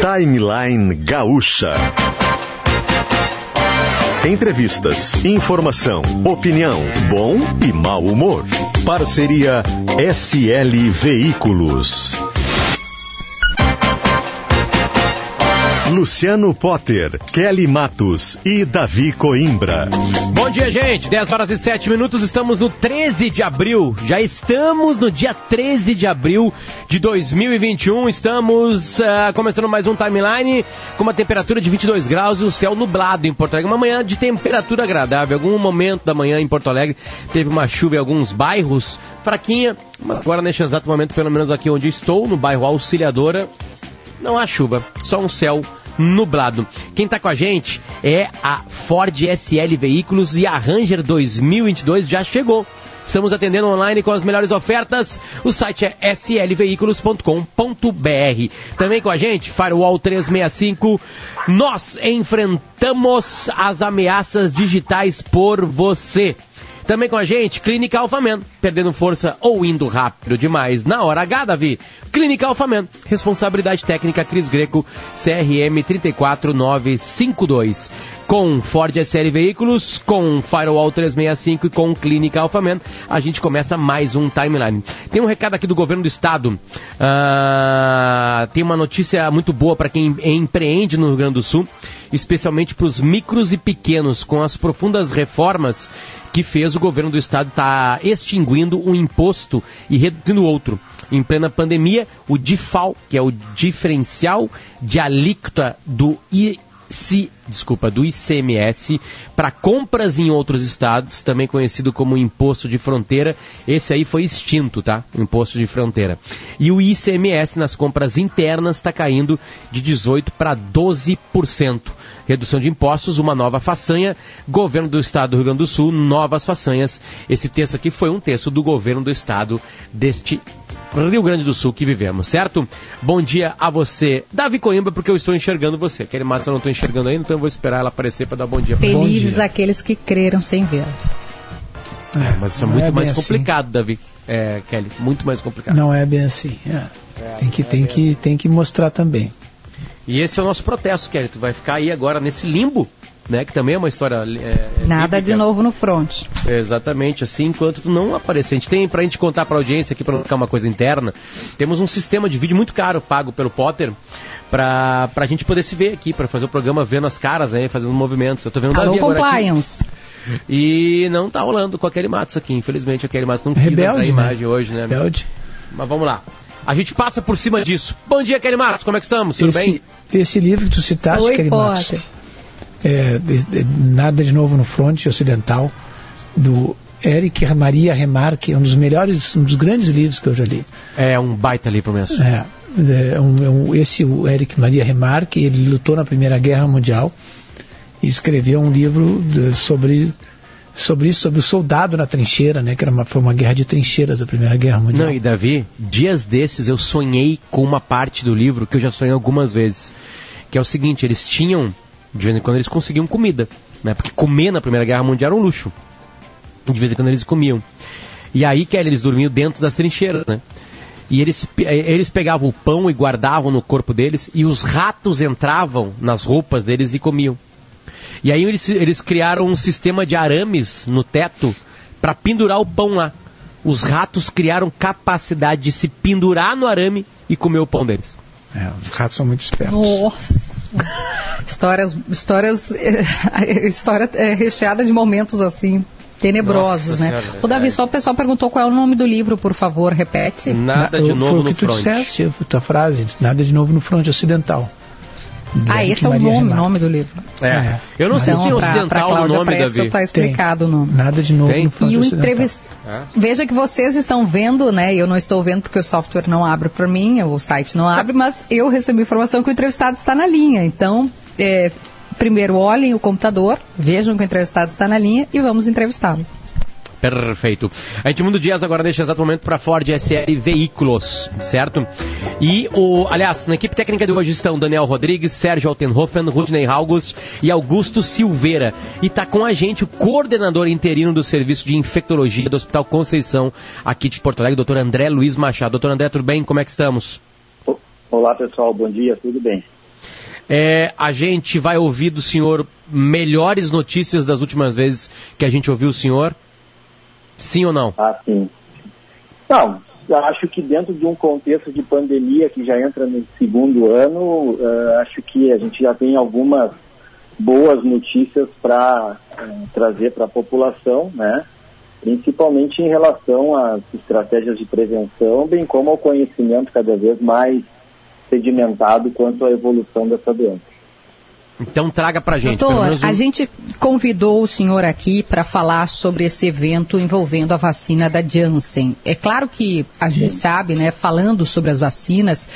Timeline Gaúcha. Entrevistas, informação, opinião, bom e mau humor. Parceria SL Veículos. Luciano Potter, Kelly Matos e Davi Coimbra. Bom dia, gente. 10 horas e 7 minutos. Estamos no 13 de abril. Já estamos no dia 13 de abril de 2021. Estamos uh, começando mais um timeline com uma temperatura de 22 graus e o céu nublado em Porto Alegre. Uma manhã de temperatura agradável. Algum momento da manhã em Porto Alegre teve uma chuva em alguns bairros, fraquinha. Agora, neste exato momento, pelo menos aqui onde estou, no bairro Auxiliadora, não há chuva, só um céu nublado. Quem está com a gente é a Ford SL Veículos e a Ranger 2022 já chegou. Estamos atendendo online com as melhores ofertas. O site é slveículos.com.br. Também com a gente, Firewall 365. Nós enfrentamos as ameaças digitais por você. Também com a gente, Clínica Alfaman, perdendo força ou indo rápido demais na hora H, Davi. Clínica Alfaman, responsabilidade técnica Cris Greco, CRM 34952. Com Ford SL Veículos, com Firewall 365 e com Clínica Alfaman, a gente começa mais um timeline. Tem um recado aqui do governo do estado. Uh, tem uma notícia muito boa para quem empreende no Rio Grande do Sul, especialmente para os micros e pequenos, com as profundas reformas que fez o governo do estado estar tá extinguindo um imposto e reduzindo outro. Em plena pandemia, o DIFAL, que é o diferencial de alíquota do IC, desculpa, do ICMS para compras em outros estados, também conhecido como imposto de fronteira. Esse aí foi extinto, tá? Imposto de fronteira. E o ICMS nas compras internas está caindo de 18 para 12% redução de impostos, uma nova façanha, governo do estado do Rio Grande do Sul, novas façanhas. Esse texto aqui foi um texto do governo do estado deste Rio Grande do Sul que vivemos, certo? Bom dia a você, Davi Coimbra, porque eu estou enxergando você. Aquele Matos eu não estou enxergando ainda, então eu vou esperar ela aparecer para dar bom dia. Felizes bom aqueles que creram sem ver. É, mas isso é muito é mais assim. complicado, Davi. É, Kelly, muito mais complicado. Não é bem assim. É. tem que, tem, que, assim. tem que mostrar também. E esse é o nosso protesto, Kelly. Tu vai ficar aí agora nesse limbo, né? Que também é uma história. É, Nada bíblica. de novo no front. exatamente, assim, enquanto tu não aparecer. A gente tem, pra gente contar pra audiência aqui, pra não ficar uma coisa interna, temos um sistema de vídeo muito caro, pago pelo Potter, pra, pra gente poder se ver aqui, pra fazer o programa vendo as caras, né? Fazendo movimentos. Eu tô vendo o Davi agora compliance. Aqui. E não tá rolando com a Kelly Matos aqui, infelizmente a Kelly Matos não quis Rebelde, a imagem né? hoje, né? Rebelde. Mas vamos lá. A gente passa por cima disso. Bom dia, Kelly Matos, como é que estamos? Tudo esse, bem? Esse livro que tu citaste, Oi, Kelly Matos, é, de, de, Nada de Novo no Fronte Ocidental, do Eric Maria Remarque, um dos melhores, um dos grandes livros que eu já li. É um baita livro mesmo. É, é um, é um, esse o Eric Maria Remarque, ele lutou na Primeira Guerra Mundial e escreveu um livro de, sobre sobre isso, sobre o soldado na trincheira, né? Que era uma, foi uma guerra de trincheiras da Primeira Guerra Mundial. Não, e Davi, dias desses eu sonhei com uma parte do livro que eu já sonhei algumas vezes. Que é o seguinte, eles tinham, de vez em quando eles conseguiam comida, né? Porque comer na Primeira Guerra Mundial era um luxo. De vez em quando eles comiam. E aí, que eles dormiam dentro das trincheiras, né? E eles, eles pegavam o pão e guardavam no corpo deles, e os ratos entravam nas roupas deles e comiam. E aí eles, eles criaram um sistema de arames no teto para pendurar o pão lá. Os ratos criaram capacidade de se pendurar no arame e comer o pão deles. É, os ratos são muito espertos. Nossa! histórias, histórias, história é, recheada de momentos assim tenebrosos, Nossa, né? o Davi, só o pessoal perguntou qual é o nome do livro, por favor, repete. Nada de novo no front. Foi o que tu disseste, a tua frase, nada de novo no front ocidental. Ah, esse é o nome, nome do livro. É. é. Eu não sei então, se tinha ocidental o nome, Pretzel Davi. Está explicado Tem. o nome. Nada de novo Tem. no E o entrevist... É. Veja que vocês estão vendo, né? Eu não estou vendo porque o software não abre para mim, o site não abre, mas eu recebi informação que o entrevistado está na linha. Então, é, primeiro olhem o computador, vejam que o entrevistado está na linha e vamos entrevistá-lo. Perfeito. A gente muda o dias agora neste exato momento para Ford SL Veículos, certo? E o, aliás, na equipe técnica de hoje estão Daniel Rodrigues, Sérgio Altenhofen, Rudney August e Augusto Silveira. E está com a gente o coordenador interino do Serviço de Infectologia do Hospital Conceição, aqui de Porto Alegre, doutor André Luiz Machado. Doutor André, tudo bem? Como é que estamos? Olá, pessoal. Bom dia. Tudo bem? é, a gente vai ouvir do senhor melhores notícias das últimas vezes que a gente ouviu o senhor? Sim ou não? Ah, sim. Não, acho que dentro de um contexto de pandemia que já entra no segundo ano, uh, acho que a gente já tem algumas boas notícias para uh, trazer para a população, né? principalmente em relação às estratégias de prevenção, bem como ao conhecimento cada vez mais sedimentado quanto à evolução dessa doença. Então traga para gente. Doutor, um... a gente convidou o senhor aqui para falar sobre esse evento envolvendo a vacina da Janssen. É claro que a gente sabe, né, falando sobre as vacinas,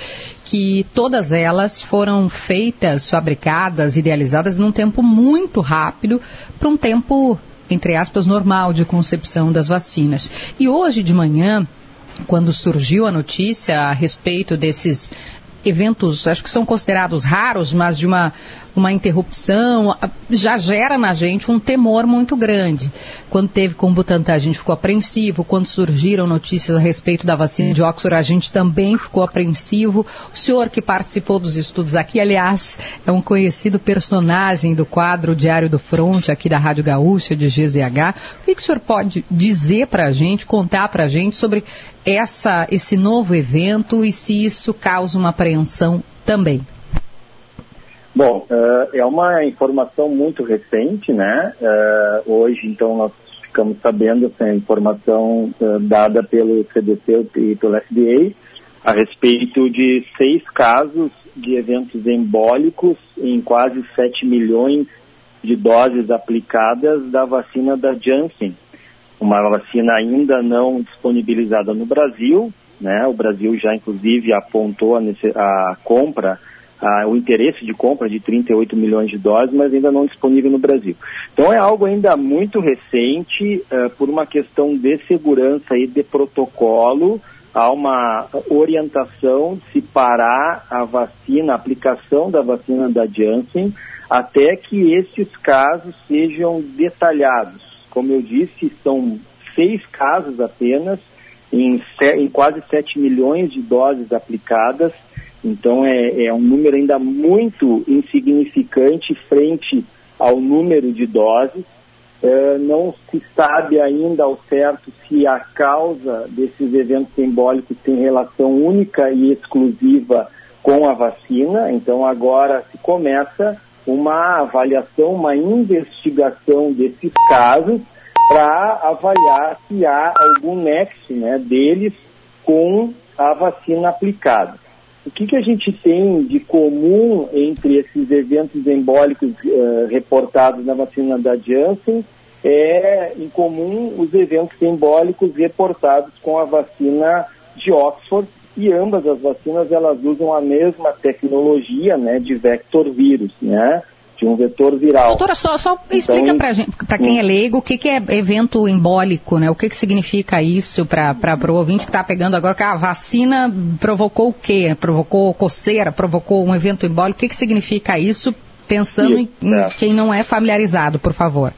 que todas elas foram feitas, fabricadas, idealizadas num tempo muito rápido para um tempo entre aspas, normal de concepção das vacinas. E hoje de manhã, quando surgiu a notícia a respeito desses eventos, acho que são considerados raros, mas de uma, uma interrupção, já gera na gente um temor muito grande. Quando teve com o Butantan, a gente ficou apreensivo. Quando surgiram notícias a respeito da vacina de Oxford, a gente também ficou apreensivo. O senhor que participou dos estudos aqui, aliás, é um conhecido personagem do quadro Diário do Fronte, aqui da Rádio Gaúcha, de GZH. O que, que o senhor pode dizer para a gente, contar para a gente sobre essa, esse novo evento e se isso causa uma apreensão também? Bom, uh, é uma informação muito recente, né? Uh, hoje, então, nós ficamos sabendo essa informação uh, dada pelo CDC e pelo FDA a respeito de seis casos de eventos embólicos em quase 7 milhões de doses aplicadas da vacina da Janssen, uma vacina ainda não disponibilizada no Brasil, né? O Brasil já inclusive apontou a, a compra, a, o interesse de compra de 38 milhões de doses, mas ainda não disponível no Brasil. Então é algo ainda muito recente uh, por uma questão de segurança e de protocolo. Há uma orientação de se parar a vacina, a aplicação da vacina da Janssen, até que esses casos sejam detalhados como eu disse, são seis casos apenas, em, em quase 7 milhões de doses aplicadas. Então é, é um número ainda muito insignificante frente ao número de doses. É, não se sabe ainda ao certo se a causa desses eventos simbólicos tem relação única e exclusiva com a vacina. Então agora se começa uma avaliação, uma investigação desses casos para avaliar se há algum nexo né, deles com a vacina aplicada. O que, que a gente tem de comum entre esses eventos embólicos uh, reportados na vacina da Janssen é, em comum, os eventos embólicos reportados com a vacina de Oxford e ambas as vacinas elas usam a mesma tecnologia né, de vector vírus, né? De um vetor viral. Doutora, só, só então, explica para quem é leigo o que, que, é evento embólico, né? O que, que significa isso para o ouvinte que está pegando agora que a vacina provocou o quê? Provocou coceira, provocou um evento embólico. O que, que significa isso, pensando isso, em, é. quem não é familiarizado, por favor?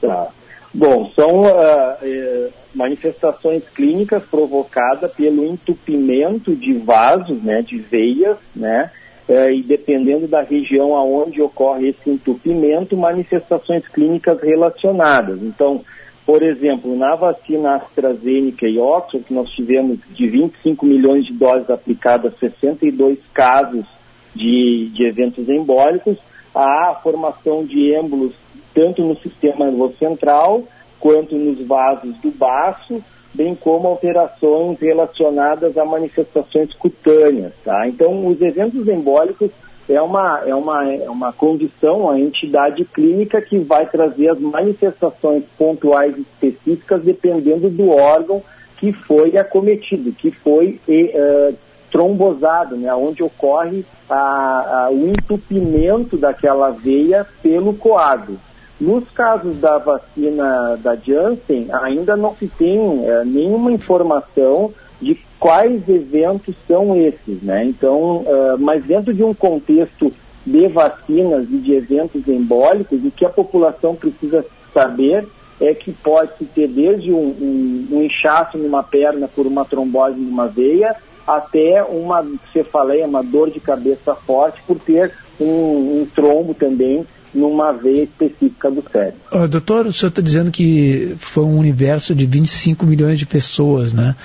Tá. Bom, são uh, uh, manifestações clínicas provocadas pelo entupimento de vasos, né, de veias, né, uh, e dependendo da região aonde ocorre esse entupimento, manifestações clínicas relacionadas. Então, por exemplo, na vacina AstraZeneca e Oxford, que nós tivemos de 25 milhões de doses aplicadas, 62 casos de, de eventos embólicos, a formação de êmbolos tanto no sistema central quanto nos vasos do baço, bem como alterações relacionadas a manifestações cutâneas. Tá? Então, os eventos embólicos é uma, é, uma, é uma condição, a entidade clínica que vai trazer as manifestações pontuais específicas dependendo do órgão que foi acometido, que foi uh, trombosado, né, onde ocorre a, a, o entupimento daquela veia pelo coágulo. Nos casos da vacina da Janssen, ainda não se tem é, nenhuma informação de quais eventos são esses, né? Então, uh, mas dentro de um contexto de vacinas e de eventos embólicos, o que a população precisa saber é que pode ter desde um, um, um inchaço numa perna por uma trombose numa veia, até uma, você falei, uma dor de cabeça forte por ter um, um trombo também numa veia específica do cérebro. Uh, doutor, o senhor está dizendo que foi um universo de 25 milhões de pessoas, né?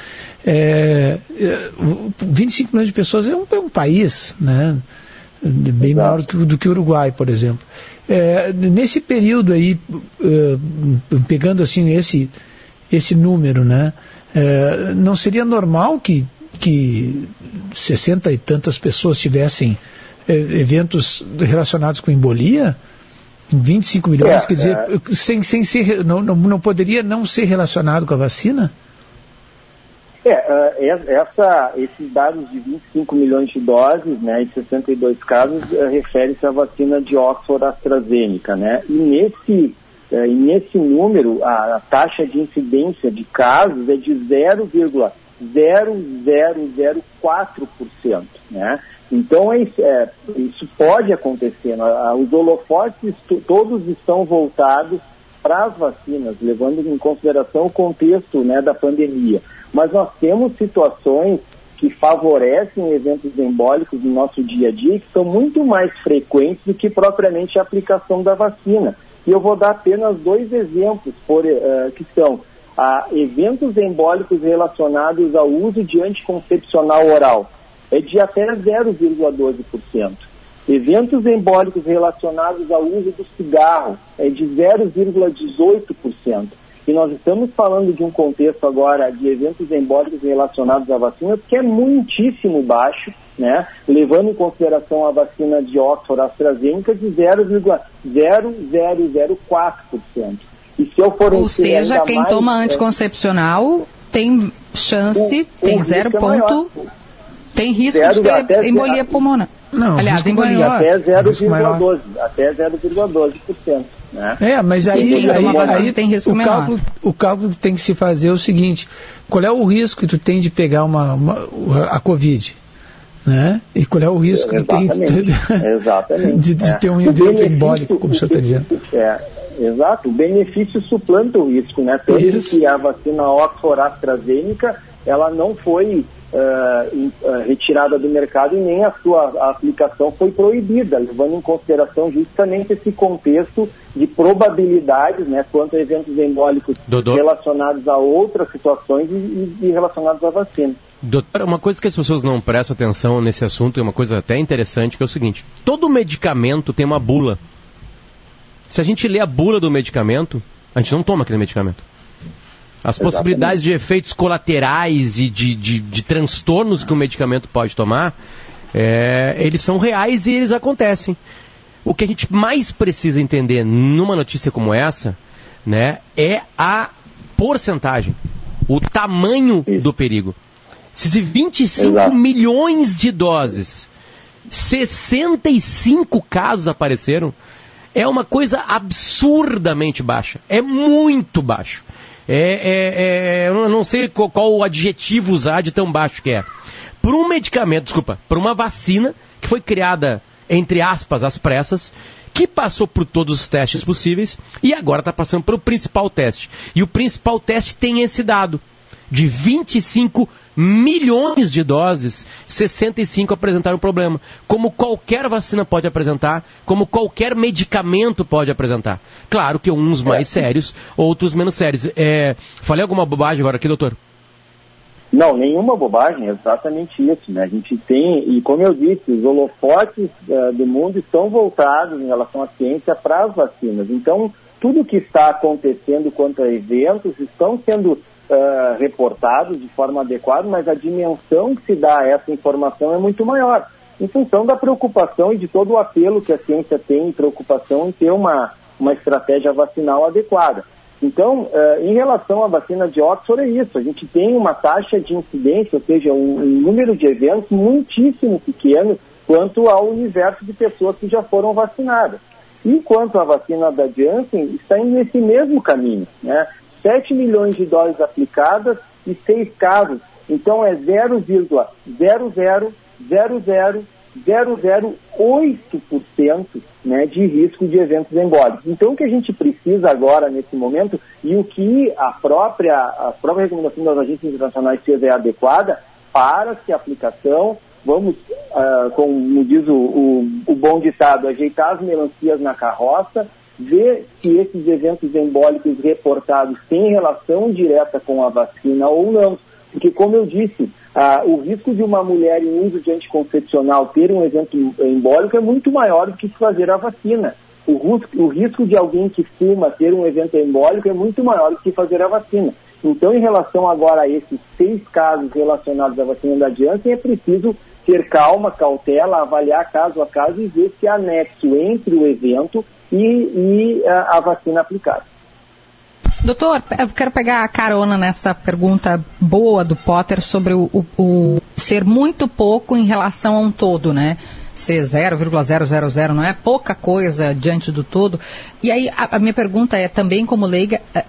É, 25 é, milhões de pessoas é um, é um país, né? Bem Exato. maior do que, do que o Uruguai, por exemplo. É, nesse período aí, uh, pegando assim esse, esse número, né? É, não seria normal que, que 60 e tantas pessoas tivessem é, eventos relacionados com embolia? 25 milhões, é, quer dizer, é. sem, sem ser, não, não, não poderia não ser relacionado com a vacina? É, uh, essa, esses dados de 25 milhões de doses, né, e 62 casos, uh, refere-se à vacina de Oxford AstraZeneca, né, e nesse, e nesse número, a, a, taxa de incidência de casos é de 0,0004%, né, então, é, é, isso pode acontecer. Os holofotes todos estão voltados para as vacinas, levando em consideração o contexto né, da pandemia. Mas nós temos situações que favorecem eventos embólicos no nosso dia a dia, que são muito mais frequentes do que propriamente a aplicação da vacina. E eu vou dar apenas dois exemplos, por, uh, que são uh, eventos embólicos relacionados ao uso de anticoncepcional oral é de até 0,12%. Eventos embólicos relacionados ao uso do cigarro é de 0,18%. E nós estamos falando de um contexto agora de eventos embólicos relacionados à vacina que é muitíssimo baixo, né? levando em consideração a vacina de Oxford AstraZeneca de 0,0004%. E se eu for Ou seja, quem mais, toma é, anticoncepcional tem chance, o, tem 0,0004% tem risco zero, de ter embolia zero, pulmonar. Não, Aliás, embolia. Até 0,12%. Até 0,12%. Né? É, mas aí, aí, aí, aí tem risco o, menor. Cálculo, o cálculo que tem que se fazer é o seguinte: qual é o risco que tu tem de pegar uma, uma a Covid? Né? E qual é o risco Exatamente. que tem de, de, de é. ter um evento embólico, como o senhor está dizendo? É, exato, o benefício suplanta o risco, né? Tanto que a vacina Oxford AstraZeneca, ela não foi uh, retirada do mercado e nem a sua a aplicação foi proibida, levando em consideração justamente esse contexto de probabilidades né, quanto a eventos embólicos relacionados a outras situações e, e relacionados à vacina. Uma coisa que as pessoas não prestam atenção nesse assunto, é uma coisa até interessante, que é o seguinte: todo medicamento tem uma bula. Se a gente lê a bula do medicamento, a gente não toma aquele medicamento. As Exatamente. possibilidades de efeitos colaterais e de, de, de transtornos que o medicamento pode tomar, é, eles são reais e eles acontecem. O que a gente mais precisa entender numa notícia como essa, né, é a porcentagem, o tamanho Isso. do perigo. Se 25 Exato. milhões de doses, 65 casos apareceram, é uma coisa absurdamente baixa. É muito baixo. É, é, é, eu não sei qual, qual o adjetivo usar de tão baixo que é. Por um medicamento, desculpa, por uma vacina que foi criada, entre aspas, às pressas, que passou por todos os testes possíveis e agora está passando pelo principal teste. E o principal teste tem esse dado de 25 milhões de doses, 65 apresentaram problema. Como qualquer vacina pode apresentar, como qualquer medicamento pode apresentar. Claro que uns mais é. sérios, outros menos sérios. É, falei alguma bobagem agora aqui, doutor? Não, nenhuma bobagem, é exatamente isso. Né? A gente tem, e como eu disse, os holofotes uh, do mundo estão voltados em relação à ciência para as vacinas. Então, tudo que está acontecendo quanto a eventos estão sendo reportados de forma adequada, mas a dimensão que se dá a essa informação é muito maior, em função da preocupação e de todo o apelo que a ciência tem em preocupação em ter uma, uma estratégia vacinal adequada. Então, uh, em relação à vacina de Oxford, é isso. A gente tem uma taxa de incidência, ou seja, um, um número de eventos muitíssimo pequeno quanto ao universo de pessoas que já foram vacinadas. Enquanto a vacina da Janssen está indo nesse mesmo caminho. Né? 7 milhões de doses aplicadas e 6 casos. Então é 0,0000008% né, de risco de eventos embólicos. Então o que a gente precisa agora nesse momento e o que a própria, a própria recomendação das agências internacionais fez é adequada para-se a aplicação, vamos, uh, como diz o, o, o bom ditado, ajeitar as melancias na carroça, ver se esses eventos embólicos reportados têm relação direta com a vacina ou não. Porque, como eu disse, ah, o risco de uma mulher em uso de anticoncepcional ter um evento embólico é muito maior do que fazer a vacina. O risco, o risco de alguém que fuma ter um evento embólico é muito maior do que fazer a vacina. Então, em relação agora a esses seis casos relacionados à vacina da Janssen, é preciso ter calma, cautela, avaliar caso a caso e ver se há nexo entre o evento e, e a, a vacina aplicada. Doutor, eu quero pegar a carona nessa pergunta boa do Potter sobre o, o, o ser muito pouco em relação a um todo, né? Ser 0,000 não é pouca coisa diante do todo. E aí a, a minha pergunta é também como leiga, é,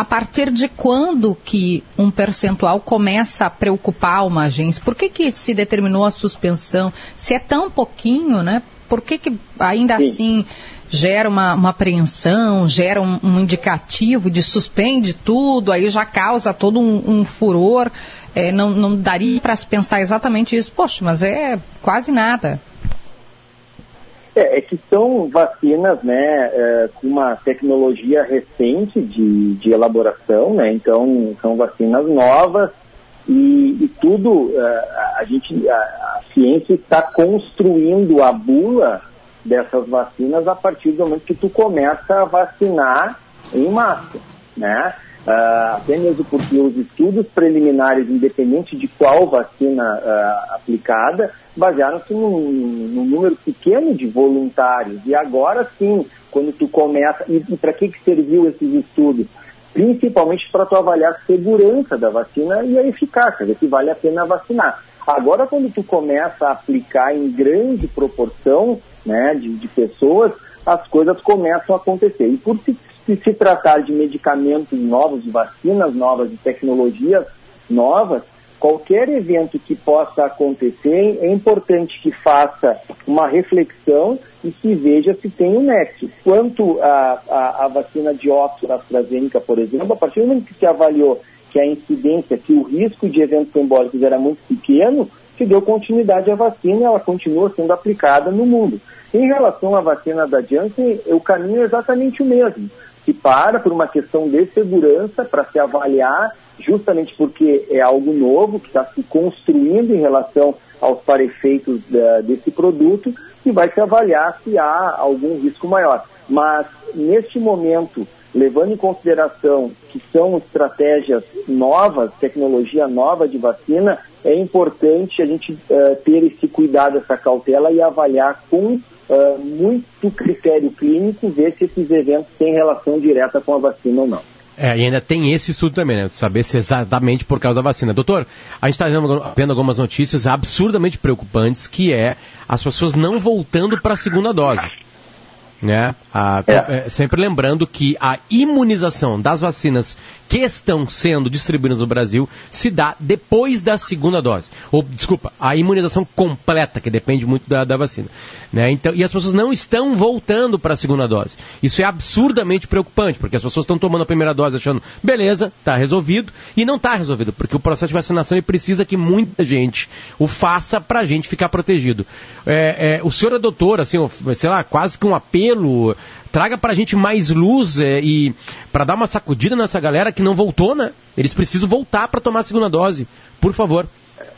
a partir de quando que um percentual começa a preocupar uma agência? Por que, que se determinou a suspensão? Se é tão pouquinho, né? Por que, que ainda Sim. assim gera uma, uma apreensão, gera um, um, indicativo de suspende tudo, aí já causa todo um, um furor. É, não, não daria para se pensar exatamente isso. Poxa, mas é quase nada. É, é que são vacinas né, é, com uma tecnologia recente de, de elaboração, né, então são vacinas novas e, e tudo, é, a, gente, a, a ciência está construindo a bula dessas vacinas a partir do momento que tu começa a vacinar em massa, né? Uh, porque os estudos preliminares, independente de qual vacina uh, aplicada, basearam-se num, num, número pequeno de voluntários. E agora sim, quando tu começa, e, e para que, que serviu esses estudos? Principalmente para tu avaliar a segurança da vacina e a eficácia, ver se vale a pena vacinar. Agora, quando tu começa a aplicar em grande proporção, né, de, de pessoas, as coisas começam a acontecer. E por se, se, se tratar de medicamentos novos, de vacinas novas, de tecnologias novas, qualquer evento que possa acontecer, é importante que faça uma reflexão e se veja se tem um nexo. Quanto à vacina de Oxford AstraZeneca, por exemplo, a partir do momento que se avaliou que a incidência, que o risco de eventos embólicos era muito pequeno, se deu continuidade à vacina e ela continua sendo aplicada no mundo. Em relação à vacina da Janssen, o caminho é exatamente o mesmo. Se para por uma questão de segurança, para se avaliar, justamente porque é algo novo que está se construindo em relação aos parefeitos uh, desse produto, e vai se avaliar se há algum risco maior. Mas, neste momento, levando em consideração que são estratégias novas, tecnologia nova de vacina, é importante a gente uh, ter esse cuidado, essa cautela e avaliar com uh, muito critério clínico, ver se esses eventos têm relação direta com a vacina ou não. É, e ainda tem esse estudo também, né? Saber se é exatamente por causa da vacina. Doutor, a gente está vendo algumas notícias absurdamente preocupantes, que é as pessoas não voltando para a segunda dose. Né? É. É, sempre lembrando que a imunização das vacinas que estão sendo distribuídas no Brasil se dá depois da segunda dose. Ou, desculpa, a imunização completa, que depende muito da, da vacina. Né? Então, e as pessoas não estão voltando para a segunda dose. Isso é absurdamente preocupante, porque as pessoas estão tomando a primeira dose achando, beleza, está resolvido, e não está resolvido, porque o processo de vacinação precisa que muita gente o faça para a gente ficar protegido. É, é, o senhor é doutor, assim, sei lá, quase que um apelo traga para a gente mais luz é, e para dar uma sacudida nessa galera que não voltou, né? Eles precisam voltar para tomar a segunda dose, por favor.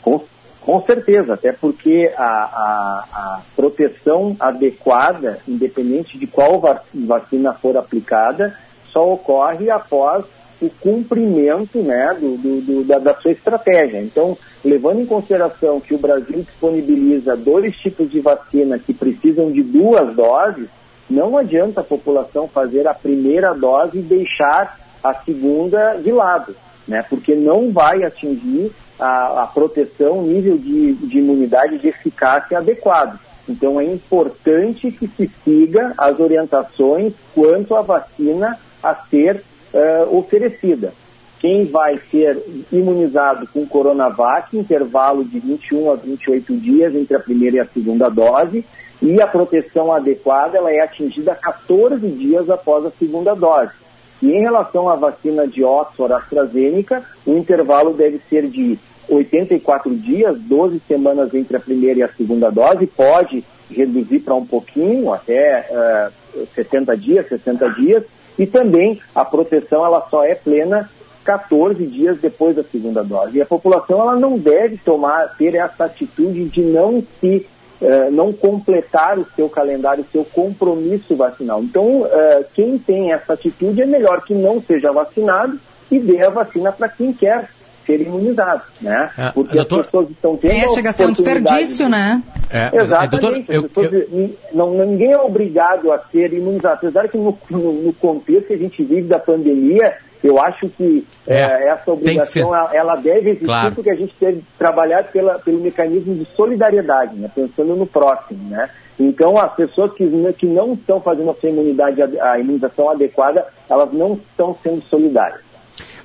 Com, com certeza, até porque a, a, a, proteção adequada, independente de qual vacina for aplicada, só ocorre após o cumprimento né, do, do, do, da, da, sua estratégia. Então, levando em consideração que o Brasil disponibiliza dois tipos de vacina que precisam de duas doses, não adianta a população fazer a primeira dose e deixar a segunda de lado, né? Porque não vai atingir a, a proteção, o nível de, de imunidade de eficácia adequado. Então é importante que se siga as orientações quanto à vacina a ser uh, oferecida. Quem vai ser imunizado com Coronavac, intervalo de 21 a 28 dias entre a primeira e a segunda dose, e a proteção adequada ela é atingida 14 dias após a segunda dose. E em relação à vacina de Oxford AstraZeneca, o intervalo deve ser de 84 dias, 12 semanas entre a primeira e a segunda dose, pode reduzir para um pouquinho, até uh, 70 dias, 60 dias, e também a proteção ela só é plena 14 dias depois da segunda dose. E a população ela não deve tomar, ter essa atitude de não se uh, não completar o seu calendário, o seu compromisso vacinal. Então, uh, quem tem essa atitude é melhor que não seja vacinado e dê a vacina para quem quer ser imunizado, né? É, Porque doutor, as pessoas estão tendo é, chega a ser um desperdício, de... né? É, Exatamente. Doutor, eu, eu... Não, ninguém é obrigado a ser imunizado. Apesar que no, no, no contexto que a gente vive da pandemia, eu acho que é, é, essa obrigação ela, ela, deve existir claro. porque a gente deve trabalhar pela, pelo mecanismo de solidariedade, né? pensando no próximo, né? Então, as pessoas que, que não estão fazendo a sua imunidade, a imunização adequada, elas não estão sendo solidárias.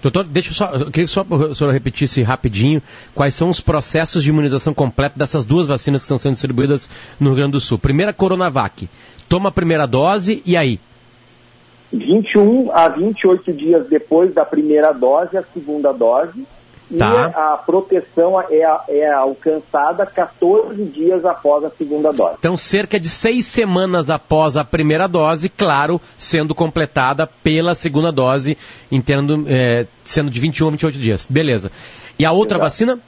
Doutor, deixa eu só, eu queria só que o senhor repetisse rapidinho quais são os processos de imunização completa dessas duas vacinas que estão sendo distribuídas no Rio Grande do Sul. Primeira, Coronavac. Toma a primeira dose e aí? 21 a 28 dias depois da primeira dose, a segunda dose. Tá. E a proteção é, é alcançada 14 dias após a segunda dose. Então, cerca de seis semanas após a primeira dose, claro, sendo completada pela segunda dose, entendo, é, sendo de 21 a 28 dias. Beleza. E a outra Exato. vacina?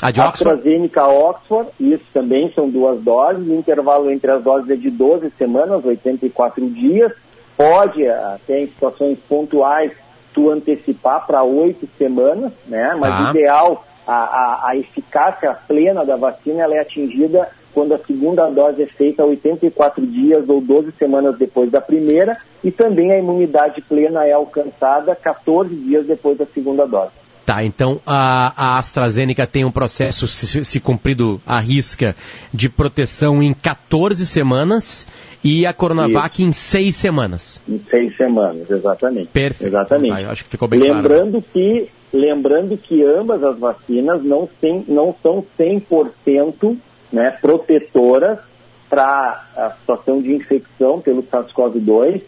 A de Oxford? AstraZeneca Oxford, isso também são duas doses. O intervalo entre as doses é de 12 semanas, 84 dias. Pode, até em situações pontuais, tu antecipar para oito semanas, né? Mas tá. o ideal, a, a, a, eficácia plena da vacina ela é atingida quando a segunda dose é feita 84 dias ou 12 semanas depois da primeira e também a imunidade plena é alcançada 14 dias depois da segunda dose. Tá, então a, a AstraZeneca tem um processo, se, se cumprido a risca, de proteção em 14 semanas e a Coronavac Isso. em 6 semanas. Em 6 semanas, exatamente. Perfeito. Exatamente. Ah, acho que ficou bem lembrando claro. Que, lembrando que ambas as vacinas não, tem, não são 100% né, protetoras para a situação de infecção pelo SARS-CoV-2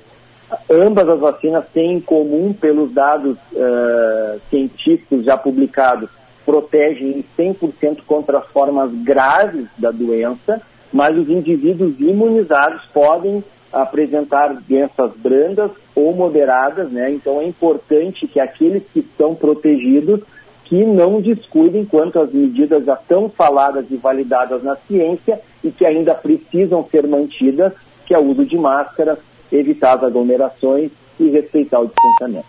Ambas as vacinas têm em comum, pelos dados uh, científicos já publicados, protegem em 100% contra as formas graves da doença, mas os indivíduos imunizados podem apresentar doenças brandas ou moderadas, né? Então é importante que aqueles que estão protegidos que não descuidem quanto às medidas já tão faladas e validadas na ciência e que ainda precisam ser mantidas, que é o uso de máscaras, evitar as aglomerações e respeitar o distanciamento.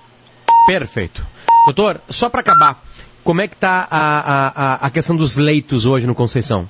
Perfeito. Doutor, só para acabar, como é que está a, a, a questão dos leitos hoje no Conceição?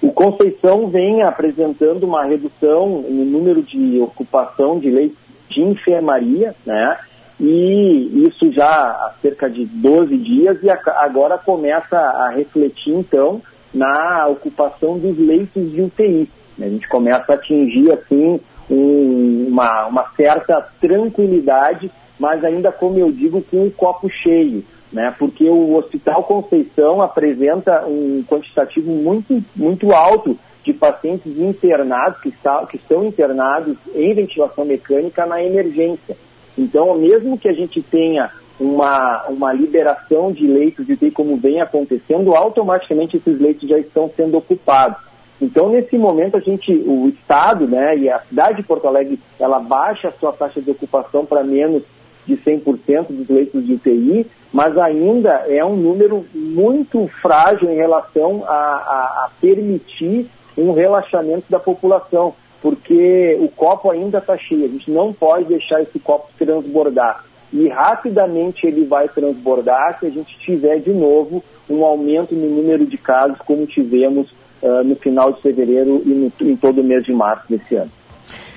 O Conceição vem apresentando uma redução no número de ocupação de leitos de enfermaria, né? E isso já há cerca de 12 dias e agora começa a refletir, então, na ocupação dos leitos de UTI. A gente começa a atingir, assim, um, uma, uma certa tranquilidade, mas ainda, como eu digo, com o copo cheio. Né, porque o Hospital Conceição apresenta um quantitativo muito, muito alto de pacientes internados, que, está, que estão internados em ventilação mecânica na emergência. Então, mesmo que a gente tenha uma, uma liberação de leitos de UTI como vem acontecendo, automaticamente esses leitos já estão sendo ocupados. Então, nesse momento, a gente, o Estado né, e a cidade de Porto Alegre, ela baixa a sua taxa de ocupação para menos de 100% dos leitos de UTI, mas ainda é um número muito frágil em relação a, a, a permitir um relaxamento da população, porque o copo ainda está cheio, a gente não pode deixar esse copo transbordar. E rapidamente ele vai transbordar se a gente tiver de novo um aumento no número de casos como tivemos uh, no final de fevereiro e no, em todo o mês de março desse ano.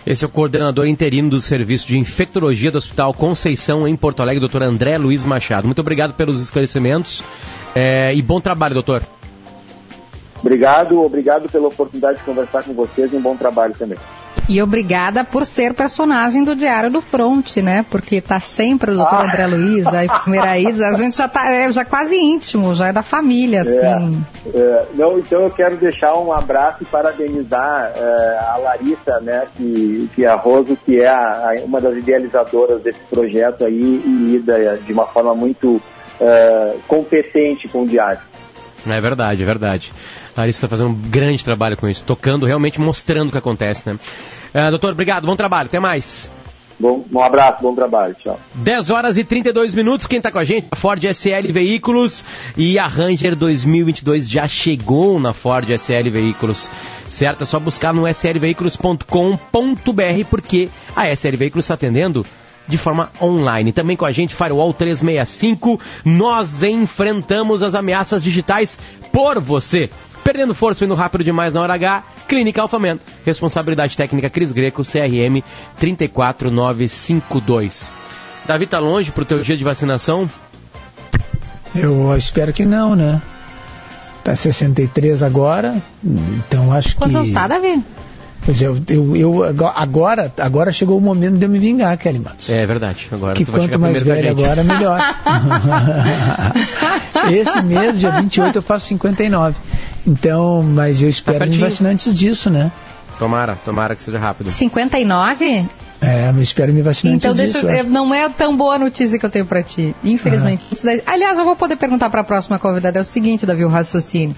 Esse é o coordenador interino do Serviço de Infectologia do Hospital Conceição, em Porto Alegre, doutor André Luiz Machado. Muito obrigado pelos esclarecimentos é, e bom trabalho, doutor. Obrigado, obrigado pela oportunidade de conversar com vocês e um bom trabalho também. E obrigada por ser personagem do Diário do Fronte, né? Porque tá sempre o doutor ah. André Luiz, a enfermeira Isa, a gente já tá é, já quase íntimo, já é da família, é, assim. É, é, não, então eu quero deixar um abraço e parabenizar é, a Larissa, né, que, que é a Roso, que é a, a, uma das idealizadoras desse projeto aí e lida de uma forma muito é, competente com o Diário. É verdade, é verdade. A Larissa está fazendo um grande trabalho com isso, tocando, realmente mostrando o que acontece, né? Uh, doutor, obrigado, bom trabalho, até mais. Bom, um abraço, bom trabalho, tchau. 10 horas e 32 minutos, quem está com a gente? A Ford SL Veículos e a Ranger 2022 já chegou na Ford SL Veículos, certo? É só buscar no slveículos.com.br porque a SL Veículos está atendendo de forma online. Também com a gente, Firewall 365, nós enfrentamos as ameaças digitais por você. Perdendo força indo rápido demais na hora H, Clínica Alfaman. Responsabilidade técnica Cris Greco, CRM 34952. Davi, tá longe pro teu dia de vacinação? Eu espero que não, né? Tá 63 agora, então acho Quantos que... Quantos tá, Davi? Pois é, eu, eu, eu, agora, agora chegou o momento de eu me vingar, Kelly Matos. É verdade. Agora que quanto mais velho agora, melhor. Esse mês, dia 28, eu faço 59. Então, mas eu espero tá me vacinar antes disso, né? Tomara, tomara que seja rápido. 59? É, mas espero me vacinar então, antes disso. Então, não é tão boa a notícia que eu tenho para ti, infelizmente. Uhum. Aliás, eu vou poder perguntar para a próxima convidada. É o seguinte, Davi, o raciocínio.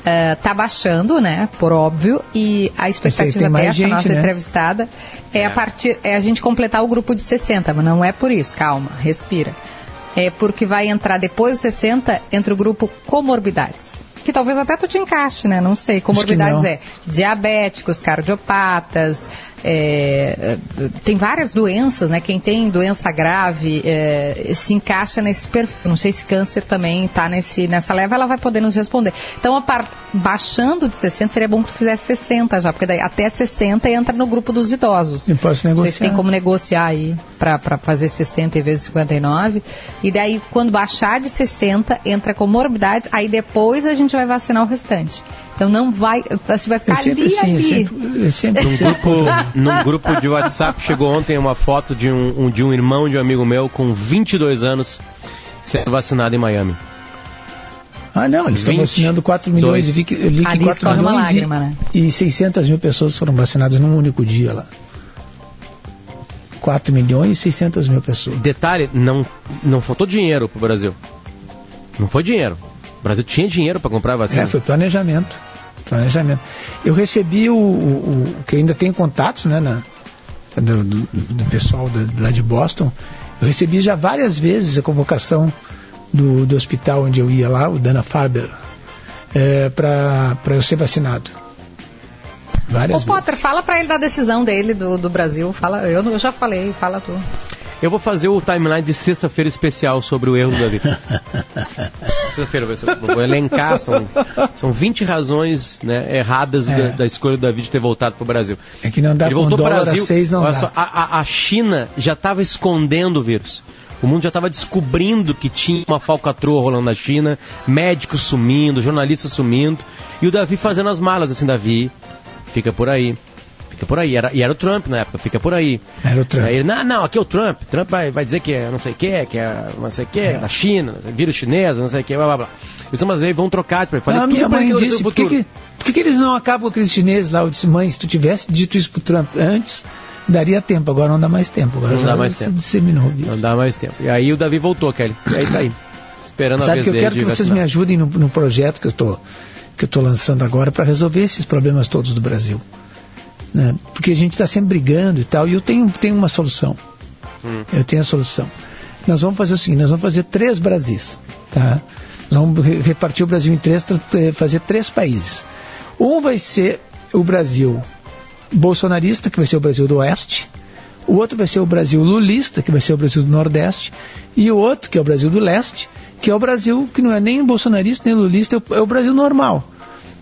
Uh, tá baixando, né, por óbvio, e a expectativa dessa gente, nossa né? entrevistada é, é, a partir, é a gente completar o grupo de 60, mas não é por isso, calma, respira. É porque vai entrar depois dos 60, entre o grupo comorbidades que talvez até tu te encaixe, né? Não sei. Comorbidades é diabéticos, cardiopatas, é, tem várias doenças, né? Quem tem doença grave é, se encaixa nesse perfil. Não sei se câncer também está nessa leva, ela vai poder nos responder. Então, par, baixando de 60, seria bom que tu fizesse 60 já, porque daí até 60 entra no grupo dos idosos. Eu posso negociar. Vocês têm como negociar aí para fazer 60 em vez de 59. E daí, quando baixar de 60, entra comorbidades, aí depois a gente vai vacinar o restante. Então não vai, você vai ficar é ali, assim, ali. É sempre, é sempre, num, grupo, num grupo de WhatsApp chegou ontem uma foto de um, um, de um irmão de um amigo meu com 22 anos sendo vacinado em Miami. Ah, não, eles estão vacinando 4 milhões. Eu li que, eu li que 4 milhões lágrima, e, né? e 600 mil pessoas foram vacinadas num único dia lá. 4 milhões e 600 mil pessoas. Detalhe, não, não faltou dinheiro para o Brasil. Não foi dinheiro. O Brasil tinha dinheiro para comprar vacina. É, foi planejamento. Planejamento. Eu recebi o, o, o que ainda tem contatos, né, na, do, do, do, pessoal da, lá de Boston. Eu recebi já várias vezes a convocação do, do hospital onde eu ia lá, o Dana Farber, é, para eu ser vacinado. Várias Ô, Potter, fala para ele da decisão dele do, do Brasil. Fala, eu, eu já falei, fala tu. Eu vou fazer o timeline de sexta-feira especial sobre o erro do Davi. sexta-feira vou elencar, são, são 20 razões né, erradas é. da, da, escolha do Davi de ter voltado para o Brasil. É que não dá Ele voltou para o Brasil. Seis, não olha dá. Só, a, a China já estava escondendo o vírus. O mundo já estava descobrindo que tinha uma falcatrua rolando na China, médicos sumindo, jornalistas sumindo, e o Davi fazendo as malas assim, Davi, fica por aí. Fica por aí. Era, e era o Trump na época, fica por aí. Era o Trump. Aí ele, não, não, aqui é o Trump. Trump vai, vai dizer que é não sei o que, que é não sei o que, é. da China, vírus chinês, não sei o que, blá blá blá. Mas aí vão trocar. Tipo, falei, ah, minha mãe disse, por que, que, por que, que eles não acabam com aqueles chineses lá? Eu disse, mãe, se tu tivesse dito isso pro Trump antes, daria tempo, agora não dá mais tempo. Agora não dá mais tempo. disseminou. Não dá mais tempo. E aí o Davi voltou, Kelly. E aí tá aí. Esperando Sabe a vez que eu quero que vocês vacinar. me ajudem no, no projeto que eu tô que eu estou lançando agora para resolver esses problemas todos do Brasil né? porque a gente está sempre brigando e tal, e eu tenho, tenho uma solução. Hum. Eu tenho a solução. Nós vamos fazer o seguinte, nós vamos fazer três Brasis, tá? Nós vamos repartir o Brasil em três, fazer três países. Um vai ser o Brasil bolsonarista, que vai ser o Brasil do Oeste. O outro vai ser o Brasil lulista, que vai ser o Brasil do Nordeste. E o outro, que é o Brasil do Leste, que é o Brasil que não é nem bolsonarista nem lulista, é o é Brasil normal.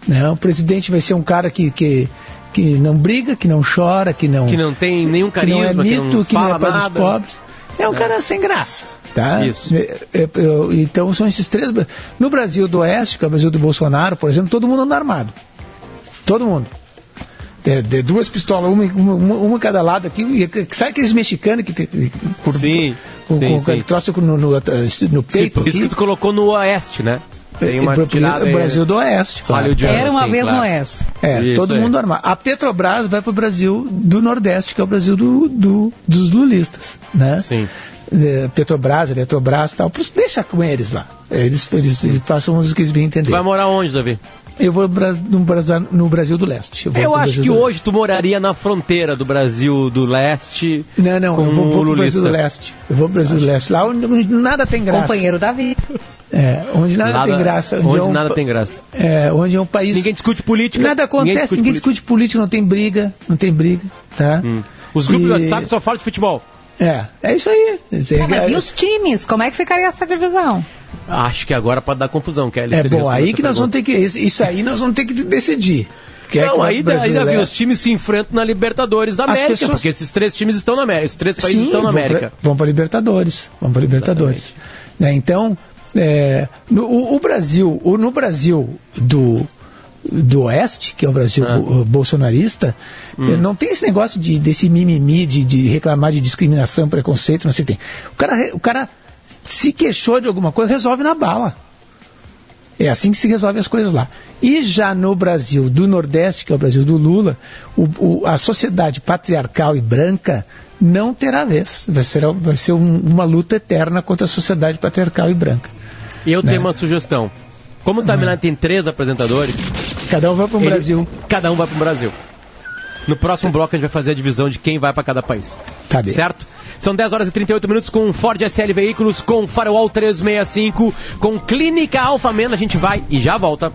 Né? O presidente vai ser um cara que, que que não briga, que não chora, que não que não tem nenhum carisma, que não é mito, que não, que não é para os pobres. É um é. cara sem graça. Tá? Isso. É, é, então são esses três. No Brasil do Oeste, que é o Brasil do Bolsonaro, por exemplo, todo mundo anda armado. Todo mundo. de, de duas pistolas, uma, uma, uma cada lado aqui. E, sabe aqueles mexicanos que tem. Sim, com, sim, com sim. troço no, no, no peito. Sim, por isso que tu colocou no Oeste, né? Tem uma o Brasil do Oeste, claro. Era uma sim, vez claro. no Oeste. É, isso todo mundo armado. A Petrobras vai para o Brasil do Nordeste, que é o Brasil do, do dos lulistas, né? Sim. Petrobras, Eletrobras e tal. Deixa com eles lá. Eles, eles, eles façam o que eles bem entender. Tu vai morar onde, Davi? Eu vou no, no Brasil do Leste. Eu, eu acho que hoje tu moraria na fronteira do Brasil do Leste. Não, não, eu vou, vou pro Brasil do Leste. Eu vou pro Brasil do Leste. Lá onde nada tem graça. Companheiro Davi. É, onde nada, nada tem graça. Onde, onde é um, nada tem graça. É, onde é um país. Ninguém discute política. Nada acontece, ninguém discute, ninguém política. discute política, não tem briga, não tem briga, tá? Hum. Os grupos e... do WhatsApp só falam de futebol. É, é isso aí. É, mas e os times? Como é que ficaria essa divisão? Acho que agora pode dar confusão, Kelly. É bom, aí que nós vamos ter que. Isso aí nós vamos ter que decidir. Que não, é aí, daí, Davi, os times se enfrentam na Libertadores da América, pessoas... porque esses três times estão na América, esses três países Sim, estão na América. Vão para Libertadores, vão para Libertadores. Né, então, é, no, o, o, Brasil, o, no Brasil do, do Oeste, que é o Brasil ah. bolsonarista, hum. não tem esse negócio de, desse mimimi de, de reclamar de discriminação, preconceito, não sei o que tem. O cara, o cara se queixou de alguma coisa, resolve na bala. É assim que se resolve as coisas lá. E já no Brasil do Nordeste, que é o Brasil do Lula, o, o, a sociedade patriarcal e branca não terá vez. Vai ser, vai ser um, uma luta eterna contra a sociedade patriarcal e branca. Eu né? tenho uma sugestão. Como o Timeline tem três apresentadores. Cada um vai para o Brasil. Cada um vai para o Brasil. No próximo bloco a gente vai fazer a divisão de quem vai para cada país. Tá bem. Certo? São 10 horas e 38 minutos com Ford SL Veículos, com Firewall 365, com Clínica Alfa Mena. A gente vai e já volta.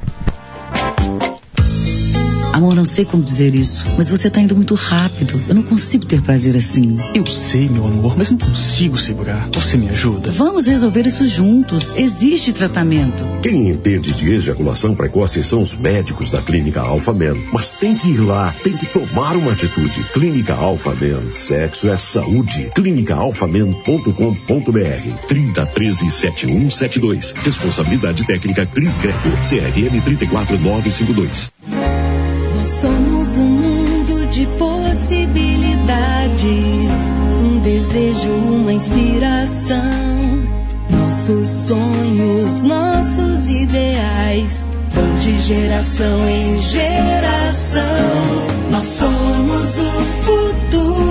Amor, não sei como dizer isso, mas você tá indo muito rápido. Eu não consigo ter prazer assim. Eu sei, meu amor, mas não consigo segurar. Você me ajuda? Vamos resolver isso juntos. Existe tratamento. Quem entende de ejaculação precoce são os médicos da Clínica Alpha Men. Mas tem que ir lá, tem que tomar uma atitude. Clínica Alpha Men. Sexo é saúde. clínicaalfamen.com.br 3013 7172. Responsabilidade técnica Cris Greco. CRM 34952. Somos um mundo de possibilidades, um desejo, uma inspiração. Nossos sonhos, nossos ideais vão de geração em geração. Nós somos o futuro.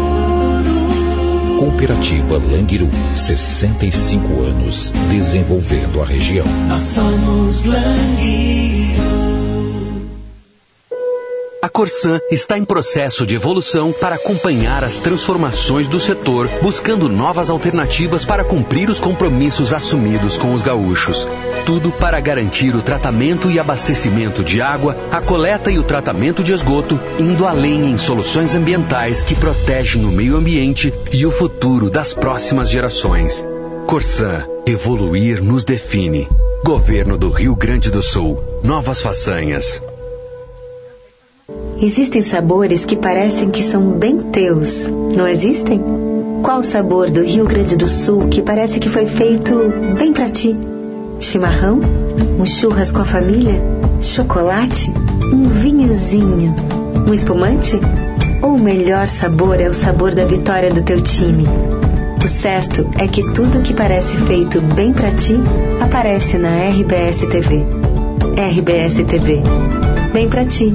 Cooperativa Langiru, 65 anos, desenvolvendo a região. Nós somos Langiru. A Corsan está em processo de evolução para acompanhar as transformações do setor, buscando novas alternativas para cumprir os compromissos assumidos com os gaúchos. Tudo para garantir o tratamento e abastecimento de água, a coleta e o tratamento de esgoto, indo além em soluções ambientais que protegem o meio ambiente e o futuro das próximas gerações. Corsan, evoluir nos define. Governo do Rio Grande do Sul. Novas façanhas. Existem sabores que parecem que são bem teus, não existem? Qual o sabor do Rio Grande do Sul que parece que foi feito bem para ti? Chimarrão? Um churras com a família? Chocolate? Um vinhozinho? Um espumante? Ou o melhor sabor é o sabor da vitória do teu time? O certo é que tudo que parece feito bem para ti aparece na RBS TV. RBS TV. Bem para ti.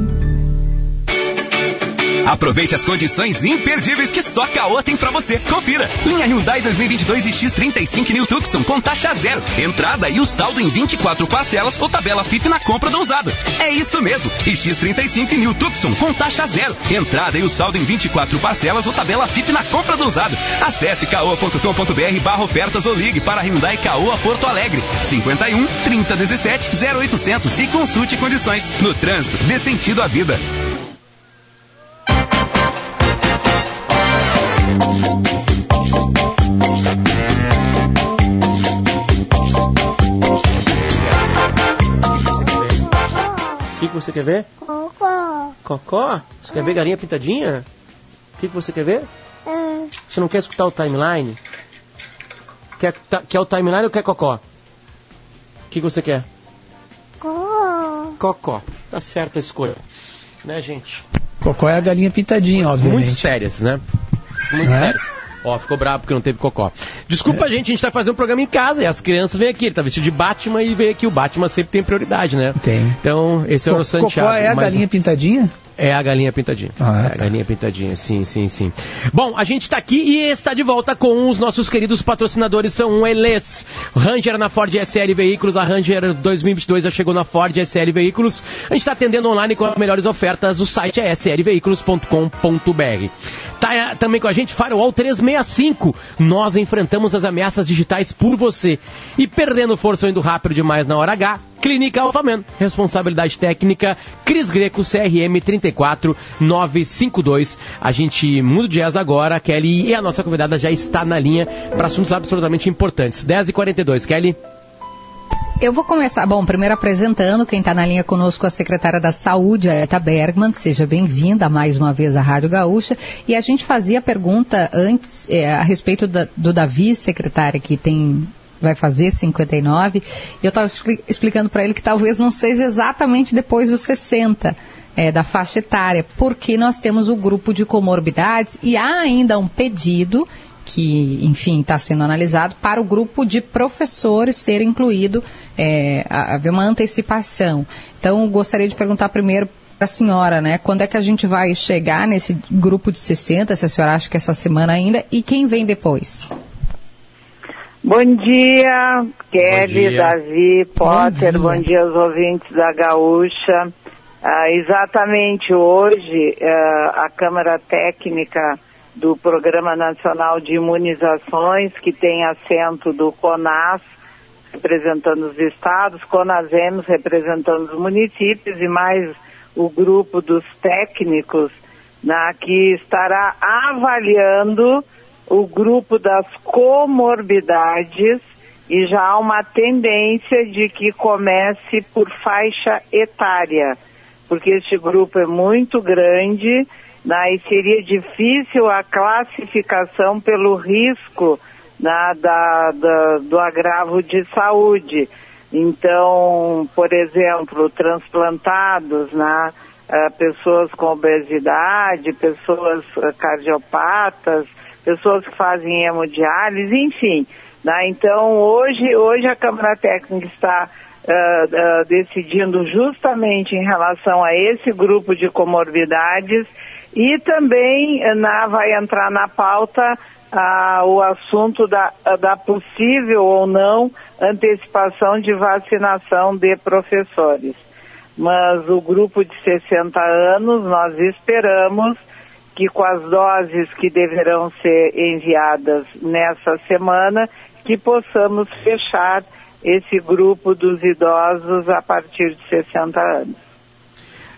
Aproveite as condições imperdíveis que só Caoa tem para você. Confira. Linha Hyundai 2022 e X35 New Tucson com taxa zero. Entrada e o saldo em 24 parcelas ou tabela FIP na compra do usado. É isso mesmo. E X35 New Tucson com taxa zero. Entrada e o saldo em 24 parcelas ou tabela FIP na compra do usado. Acesse caoa.com.br barra ofertas ou ligue para Hyundai Caoa Porto Alegre. 51 30 17 0800 e consulte condições. No trânsito, dê sentido à vida. Você quer ver? Cocó. Cocó? Você quer ver galinha pintadinha? O que, que você quer ver? É. Você não quer escutar o timeline? Quer, quer o timeline ou quer cocó? O que, que você quer? Cocó. Cocó. Tá certa a escolha. Né, gente? Cocó é a galinha pintadinha, obviamente. Muito sérias, né? Muito É? sérias. Ó, ficou bravo porque não teve cocó. Desculpa, gente, a gente tá fazendo um programa em casa e as crianças vêm aqui. Ele tá vestido de Batman e veio aqui. O Batman sempre tem prioridade, né? Tem. Então, esse é o Co- Santiago. Cocó é a mais um. galinha pintadinha? É a galinha pintadinha. Ah, é a galinha pintadinha, sim, sim, sim. Bom, a gente está aqui e está de volta com os nossos queridos patrocinadores, são eles. Ranger na Ford SL Veículos, a Ranger 2022 já chegou na Ford SL Veículos. A gente está atendendo online com as melhores ofertas, o site é slveículos.com.br. Tá eh, também com a gente Firewall 365. Nós enfrentamos as ameaças digitais por você. E perdendo força ou indo rápido demais na hora H, Clínica Alfaman. Responsabilidade técnica, Cris Greco, CRM 34952. A gente muda de jazz agora, Kelly, e a nossa convidada já está na linha para assuntos absolutamente importantes. 10h42, Kelly. Eu vou começar, bom, primeiro apresentando quem está na linha conosco, a secretária da Saúde, a Eta Bergman. Seja bem-vinda mais uma vez à Rádio Gaúcha. E a gente fazia a pergunta antes eh, a respeito da- do Davi, secretária, que tem vai fazer 59. E eu estava explicando para ele que talvez não seja exatamente depois dos 60. eh, da faixa etária, porque nós temos o grupo de comorbidades e há ainda um pedido que, enfim, está sendo analisado para o grupo de professores ser incluído, é, a- haver uma antecipação. Então, gostaria de perguntar primeiro para a senhora, né, quando é que a gente vai chegar nesse grupo de 60, se a senhora acha que essa semana ainda, e quem vem depois? Bom dia, Kelly, dia. Davi, Potter, dia. bom dia aos ouvintes da Gaúcha. Ah, exatamente hoje, ah, a Câmara Técnica do Programa Nacional de Imunizações, que tem assento do CONAS, representando os estados, CONASEMS representando os municípios e mais o grupo dos técnicos, né, que estará avaliando o grupo das comorbidades e já há uma tendência de que comece por faixa etária, porque este grupo é muito grande e seria difícil a classificação pelo risco né, da, da- do agravo de saúde. Então, por exemplo, transplantados, né, ah, pessoas com obesidade, pessoas ah, cardiopatas, pessoas que fazem hemodiálise, enfim. né? Então, hoje, hoje a Câmara Técnica está ah, ah, decidindo justamente em relação a esse grupo de comorbidades e também eh, na, vai entrar na pauta ah, o assunto da, da possível ou não antecipação de vacinação de professores. Mas o grupo de 60 anos, nós esperamos que com as doses que deverão ser enviadas nessa semana, que possamos fechar esse grupo dos idosos a partir de 60 anos.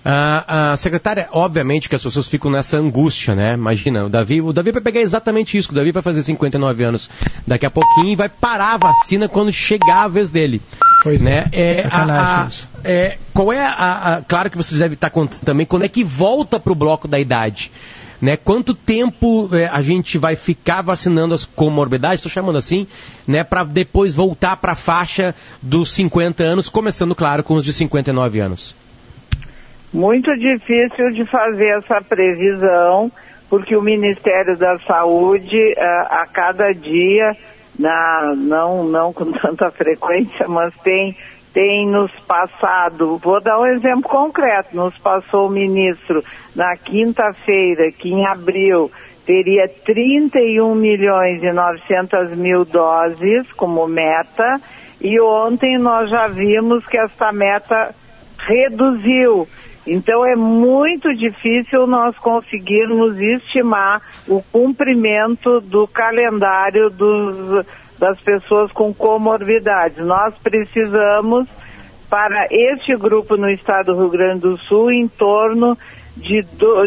Ah, a secretária, obviamente que as pessoas ficam nessa angústia, né? Imagina, o Davi, o Davi vai pegar exatamente isso, o Davi vai fazer 59 anos daqui a pouquinho e vai parar a vacina quando chegar a vez dele. Pois né? é, É, sacanagem a- a- é, qual é a, a- Claro que vocês devem estar contando também quando é que volta para o bloco da idade. Né? Quanto tempo é, a gente vai ficar vacinando as comorbidades, estou chamando assim, né? Para depois voltar para a faixa dos 50 anos, começando, claro, com os de 59 anos. Muito difícil de fazer essa previsão, porque o Ministério da Saúde, ah, a cada dia, na- não, não com tanta frequência, mas tem, tem nos passado, vou dar um exemplo concreto, nos passou o ministro na quinta-feira, que em abril teria 31 milhões e 900 mil doses como meta, e ontem nós já vimos que esta meta reduziu. Então é muito difícil nós conseguirmos estimar o cumprimento do calendário dos, das pessoas com comorbidades. Nós precisamos, para este grupo no estado do Rio Grande do Sul, em torno de,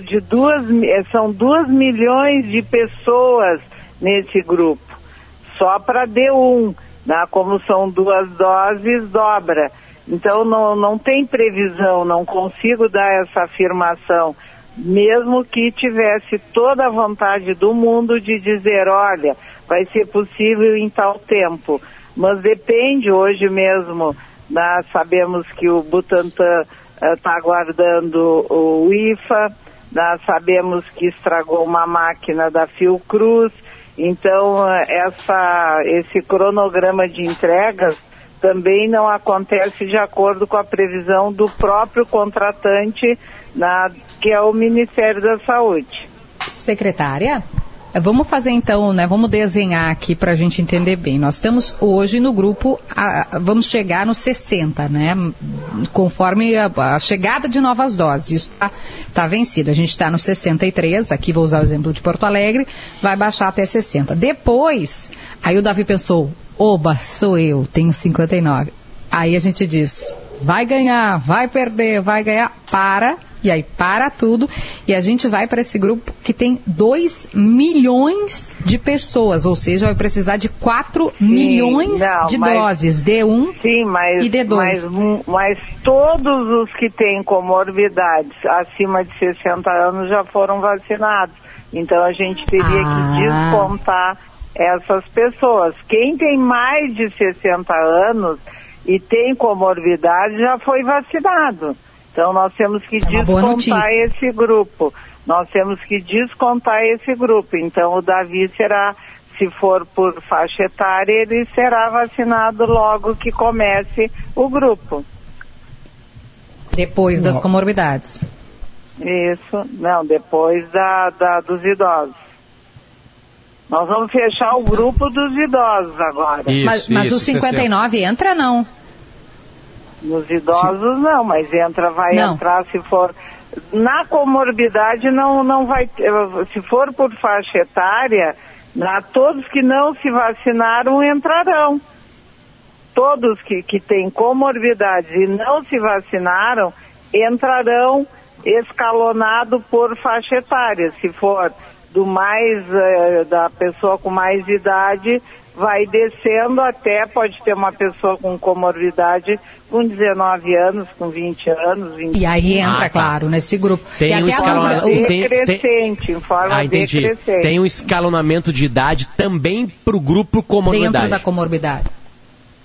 de duas, eh, são duas milhões de pessoas nesse grupo só para D1, né? como são duas doses, dobra. Então não, não tem previsão, não consigo dar essa afirmação, mesmo que tivesse toda a vontade do mundo de dizer, olha, vai ser possível em tal tempo. Mas depende hoje mesmo, nós sabemos que o Butantan está aguardando o IFA, nós sabemos que estragou uma máquina da Fiocruz, então essa, esse cronograma de entregas também não acontece de acordo com a previsão do próprio contratante, na, que é o Ministério da Saúde. Secretária? Vamos fazer então, né? Vamos desenhar aqui para a gente entender bem. Nós estamos hoje no grupo, a, vamos chegar nos 60, né? Conforme a, a chegada de novas doses. Isso está tá vencido. A gente está no 63, aqui vou usar o exemplo de Porto Alegre, vai baixar até 60. Depois, aí o Davi pensou, oba, sou eu, tenho 59. Aí a gente diz, vai ganhar, vai perder, vai ganhar, para e aí para tudo e a gente vai para esse grupo que tem 2 milhões de pessoas, ou seja, vai precisar de 4 sim, milhões não, de mas, doses, D1 sim, mas, e D2. Mas, mas todos os que têm comorbidades acima de 60 anos já foram vacinados. Então a gente teria ah. que descontar essas pessoas. Quem tem mais de 60 anos e tem comorbidade já foi vacinado. Então nós temos que é descontar esse grupo. Nós temos que descontar esse grupo. Então o Davi será, se for por faixa etária, ele será vacinado logo que comece o grupo. Depois das comorbidades. Isso, não, depois da, da, dos idosos. Nós vamos fechar o grupo dos idosos agora. Isso, mas, mas isso, o 59 entra não? Nos idosos Sim. não, mas entra, vai não. entrar se for. Na comorbidade não, não vai. Se for por faixa etária, na, todos que não se vacinaram entrarão. Todos que, que têm comorbidades e não se vacinaram entrarão escalonado por faixa etária. Se for do mais eh, da pessoa com mais idade, vai descendo até pode ter uma pessoa com comorbidade com 19 anos, com 20 anos, 20 E aí entra, ah, tá. claro, nesse grupo. Tem um escalonamento decrescente, em forma ah, entendi. decrescente. Tem um escalonamento de idade também para o grupo comorbidade. Dentro da comorbidade.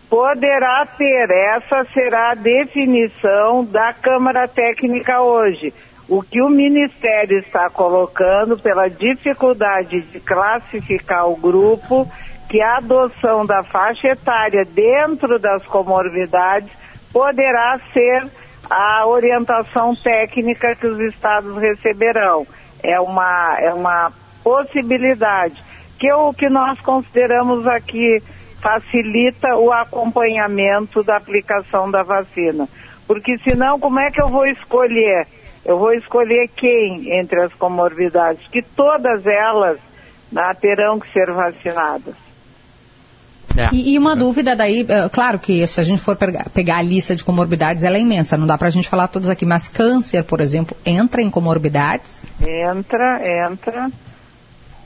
Poderá ter, essa será a definição da Câmara Técnica hoje. O que o Ministério está colocando pela dificuldade de classificar o grupo, que a adoção da faixa etária dentro das comorbidades poderá ser a orientação técnica que os estados receberão. É uma, é uma possibilidade que o que nós consideramos aqui facilita o acompanhamento da aplicação da vacina. Porque senão, como é que eu vou escolher? Eu vou escolher quem entre as comorbidades? Que todas elas né, terão que ser vacinadas. É. E, e, uma dúvida daí, é, claro que se a gente for pegar, pegar, a lista de comorbidades, ela é imensa, não dá pra gente falar todas aqui, mas câncer, por exemplo, entra em comorbidades? Entra, entra.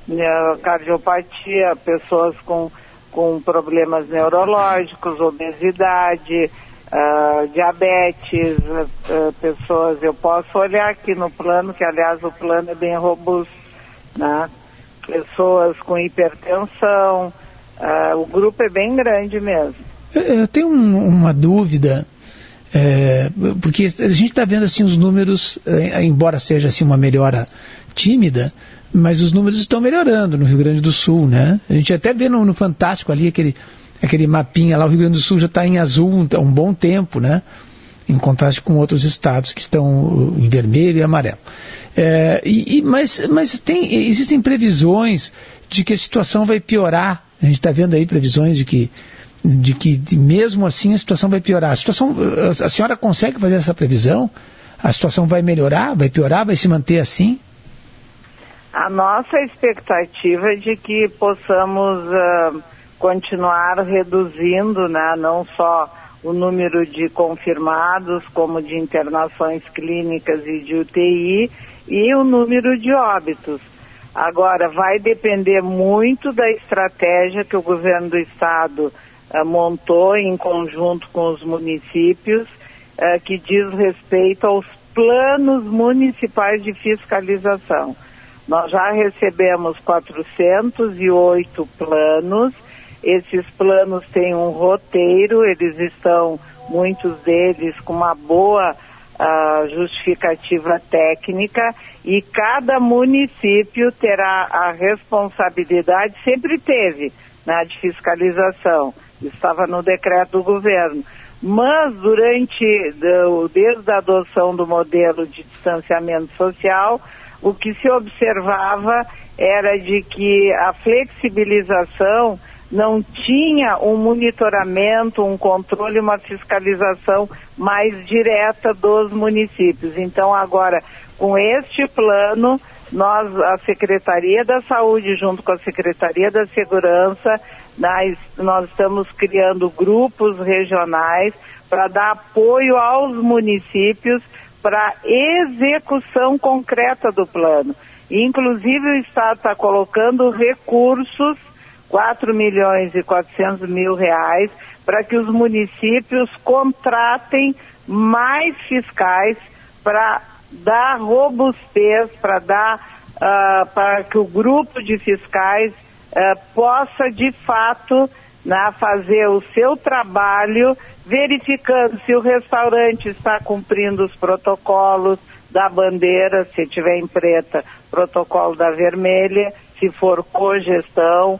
É, cardiopatia, pessoas com, com problemas neurológicos, obesidade, uh, diabetes, uh, pessoas, eu posso olhar aqui no plano, que aliás o plano é bem robusto, né? Pessoas com hipertensão, Uh, o grupo é bem grande mesmo. Eu tenho um, uma dúvida, é, porque a gente está vendo assim os números, é, embora seja assim uma melhora tímida, mas os números estão melhorando no Rio Grande do Sul, né? A gente até vê no, no Fantástico ali aquele, aquele mapinha lá, o Rio Grande do Sul já está em azul há um bom tempo, né? Em contraste com outros estados que estão uh, em vermelho e amarelo. É, e, e, mas mas tem, existem previsões de que a situação vai piorar a gente está vendo aí previsões de que, de que de mesmo assim a situação vai piorar. A, situação, a senhora consegue fazer essa previsão? A situação vai melhorar, vai piorar, vai se manter assim? A nossa expectativa é de que possamos uh, continuar reduzindo, né, não só o número de confirmados, como de internações clínicas e de UTI, e o número de óbitos. Agora, vai depender muito da estratégia que o governo do estado uh, montou em conjunto com os municípios, uh, que diz respeito aos planos municipais de fiscalização. Nós já recebemos 408 planos. Esses planos têm um roteiro, eles estão, muitos deles, com uma boa a justificativa técnica e cada município terá a responsabilidade, sempre teve, na de fiscalização, estava no decreto do governo. Mas durante, desde a adoção do modelo de distanciamento social, o que se observava era de que a flexibilização não tinha um monitoramento, um controle, uma fiscalização mais direta dos municípios. Então, agora, com este plano, nós, a Secretaria da Saúde, junto com a Secretaria da Segurança, nós, nós estamos criando grupos regionais para dar apoio aos municípios para execução concreta do plano. Inclusive, o Estado está colocando recursos 4 milhões e 400 mil reais para que os municípios contratem mais fiscais para dar robustez, para dar uh, para que o grupo de fiscais uh, possa de fato né, fazer o seu trabalho, verificando se o restaurante está cumprindo os protocolos da bandeira, se tiver em preta, protocolo da vermelha, se for cogestão, na,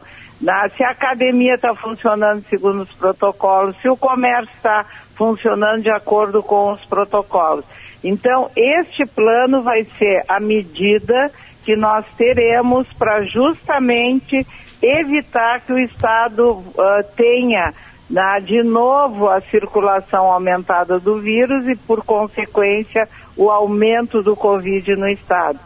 se a academia está funcionando segundo os protocolos, se o comércio está funcionando de acordo com os protocolos. Então, este plano vai ser a medida que nós teremos para justamente evitar que o Estado uh, tenha na, de novo a circulação aumentada do vírus e, por consequência, o aumento do Covid no Estado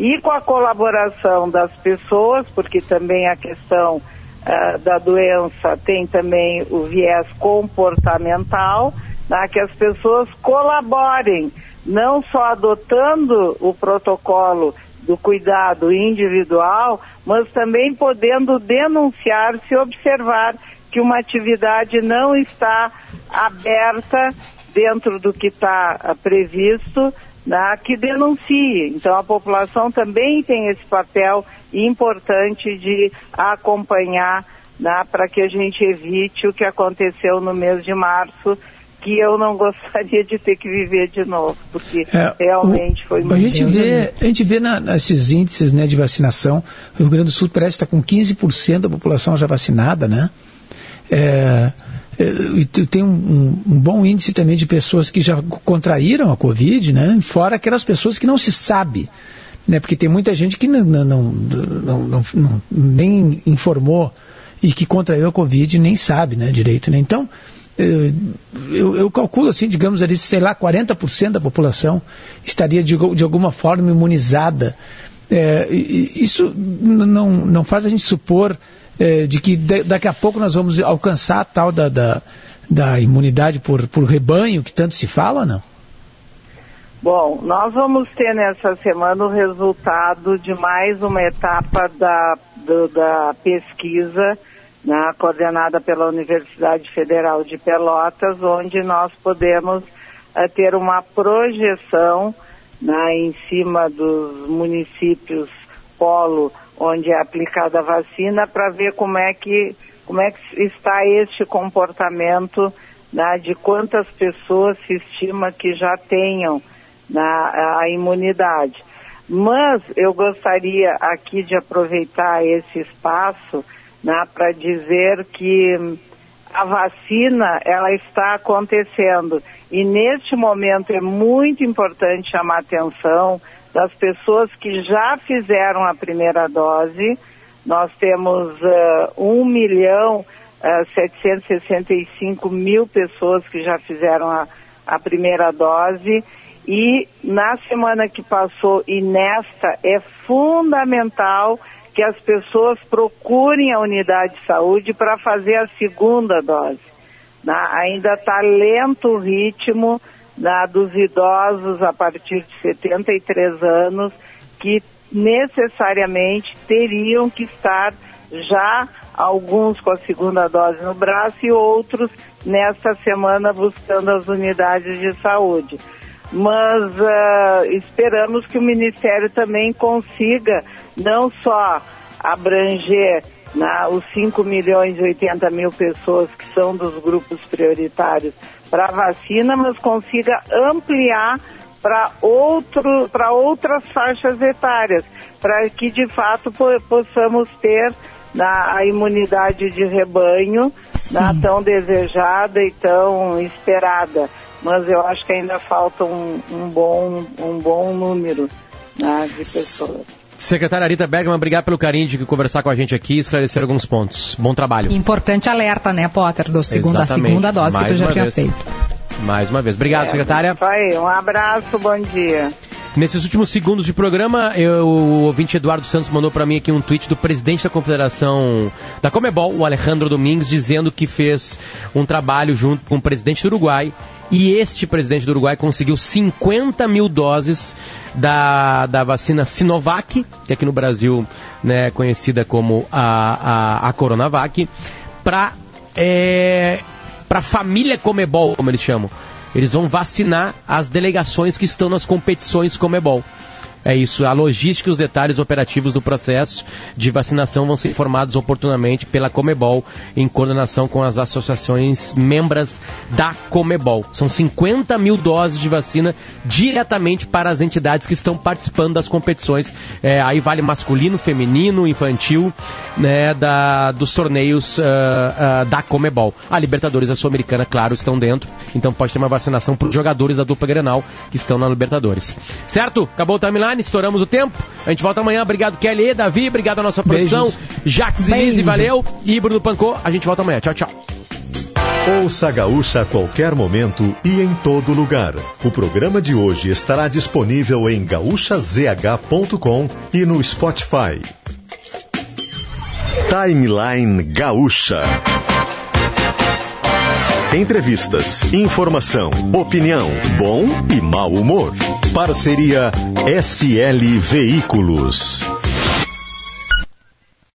e com a colaboração das pessoas, porque também a questão uh, da doença tem também o viés comportamental, né, que as pessoas colaborem, não só adotando o protocolo do cuidado individual, mas também podendo denunciar se observar que uma atividade não está aberta dentro do que está uh, previsto né, que denuncie. Então a população também tem esse papel importante de acompanhar né, para que a gente evite o que aconteceu no mês de março, que eu não gostaria de ter que viver de novo, porque é, realmente o, foi muito a gente vê A gente vê na, nesses índices né, de vacinação, o Rio Grande do Sul parece estar com 15% da população já vacinada, né? É, tem um, um, bom índice também de pessoas que já contraíram a Covid, né? Fora aquelas pessoas que não se sabe, né? Porque tem muita gente que não, não, não, não nem informou e que contraiu a Covid nem sabe, né? Direito, né? Então, é, eu, eu, calculo assim, digamos ali, sei lá, 40% da população estaria de, de alguma forma imunizada. É, isso não, não faz a gente supor é, de que de, daqui a pouco nós vamos alcançar a tal da, da, da imunidade por, por rebanho que tanto se fala, não? Bom, nós vamos ter nessa semana o resultado de mais uma etapa da, do, da pesquisa né, coordenada pela Universidade Federal de Pelotas, onde nós podemos uh, ter uma projeção né, em cima dos municípios polo onde é aplicada a vacina para ver como é que como é que está este comportamento né, de quantas pessoas se estima que já tenham na, né, a imunidade. Mas eu gostaria aqui de aproveitar esse espaço né, para dizer que a vacina ela está acontecendo e neste momento é muito importante chamar atenção das pessoas que já fizeram a primeira dose. Nós temos uh, 1 milhão uh, 765 mil pessoas que já fizeram a, a primeira dose. E na semana que passou e nesta é fundamental que as pessoas procurem a unidade de saúde para fazer a segunda dose. Na, ainda está lento o ritmo, da, dos idosos a partir de 73 anos que necessariamente teriam que estar já alguns com a segunda dose no braço e outros nesta semana buscando as unidades de saúde. Mas uh, esperamos que o Ministério também consiga não só abranger na, os 5 milhões e 80 mil pessoas que são dos grupos prioritários para vacina, mas consiga ampliar para outro, para outras faixas etárias, para que de fato po possamos ter na, a imunidade de rebanho na, tão desejada e tão esperada. Mas eu acho que ainda falta um, um bom, um bom número né, de pessoas. Secretária Rita Bergman, obrigado pelo carinho de conversar com a gente aqui e esclarecer alguns pontos. Bom trabalho. Importante alerta, né, Potter, do segunda, da segunda dose Mais que tu já tinha vez. feito. Mais uma vez. Obrigado, é, secretária. Isso aí, um abraço, bom dia. Nesses últimos segundos de programa, eu, o ouvinte Eduardo Santos mandou para mim aqui um tweet do presidente da Confederação da Comebol, o Alejandro Domingues, dizendo que fez um trabalho junto com o presidente do Uruguai e este presidente do Uruguai conseguiu 50 mil doses da, da vacina Sinovac, que aqui no Brasil né, é conhecida como a, a, a Coronavac, para é, a família Comebol, como eles chamam. Eles vão vacinar as delegações que estão nas competições Comebol. É isso, a logística e os detalhes operativos do processo de vacinação vão ser informados oportunamente pela Comebol, em coordenação com as associações membras da Comebol. São 50 mil doses de vacina diretamente para as entidades que estão participando das competições. É, aí vale masculino, feminino, infantil, né, da, dos torneios uh, uh, da Comebol. A Libertadores e a Sul-Americana, claro, estão dentro, então pode ter uma vacinação para os jogadores da dupla Grenal que estão na Libertadores. Certo? Acabou o timeline estouramos o tempo. A gente volta amanhã. Obrigado, Kelly, Davi, obrigado à nossa produção. Beijos. Jacques e Lise, valeu. E Bruno Pancô, a gente volta amanhã. Tchau, tchau. Ouça a Gaúcha a qualquer momento e em todo lugar. O programa de hoje estará disponível em gaúchazh.com e no Spotify. Timeline Gaúcha. Entrevistas, informação, opinião, bom e mau humor. Parceria SL Veículos.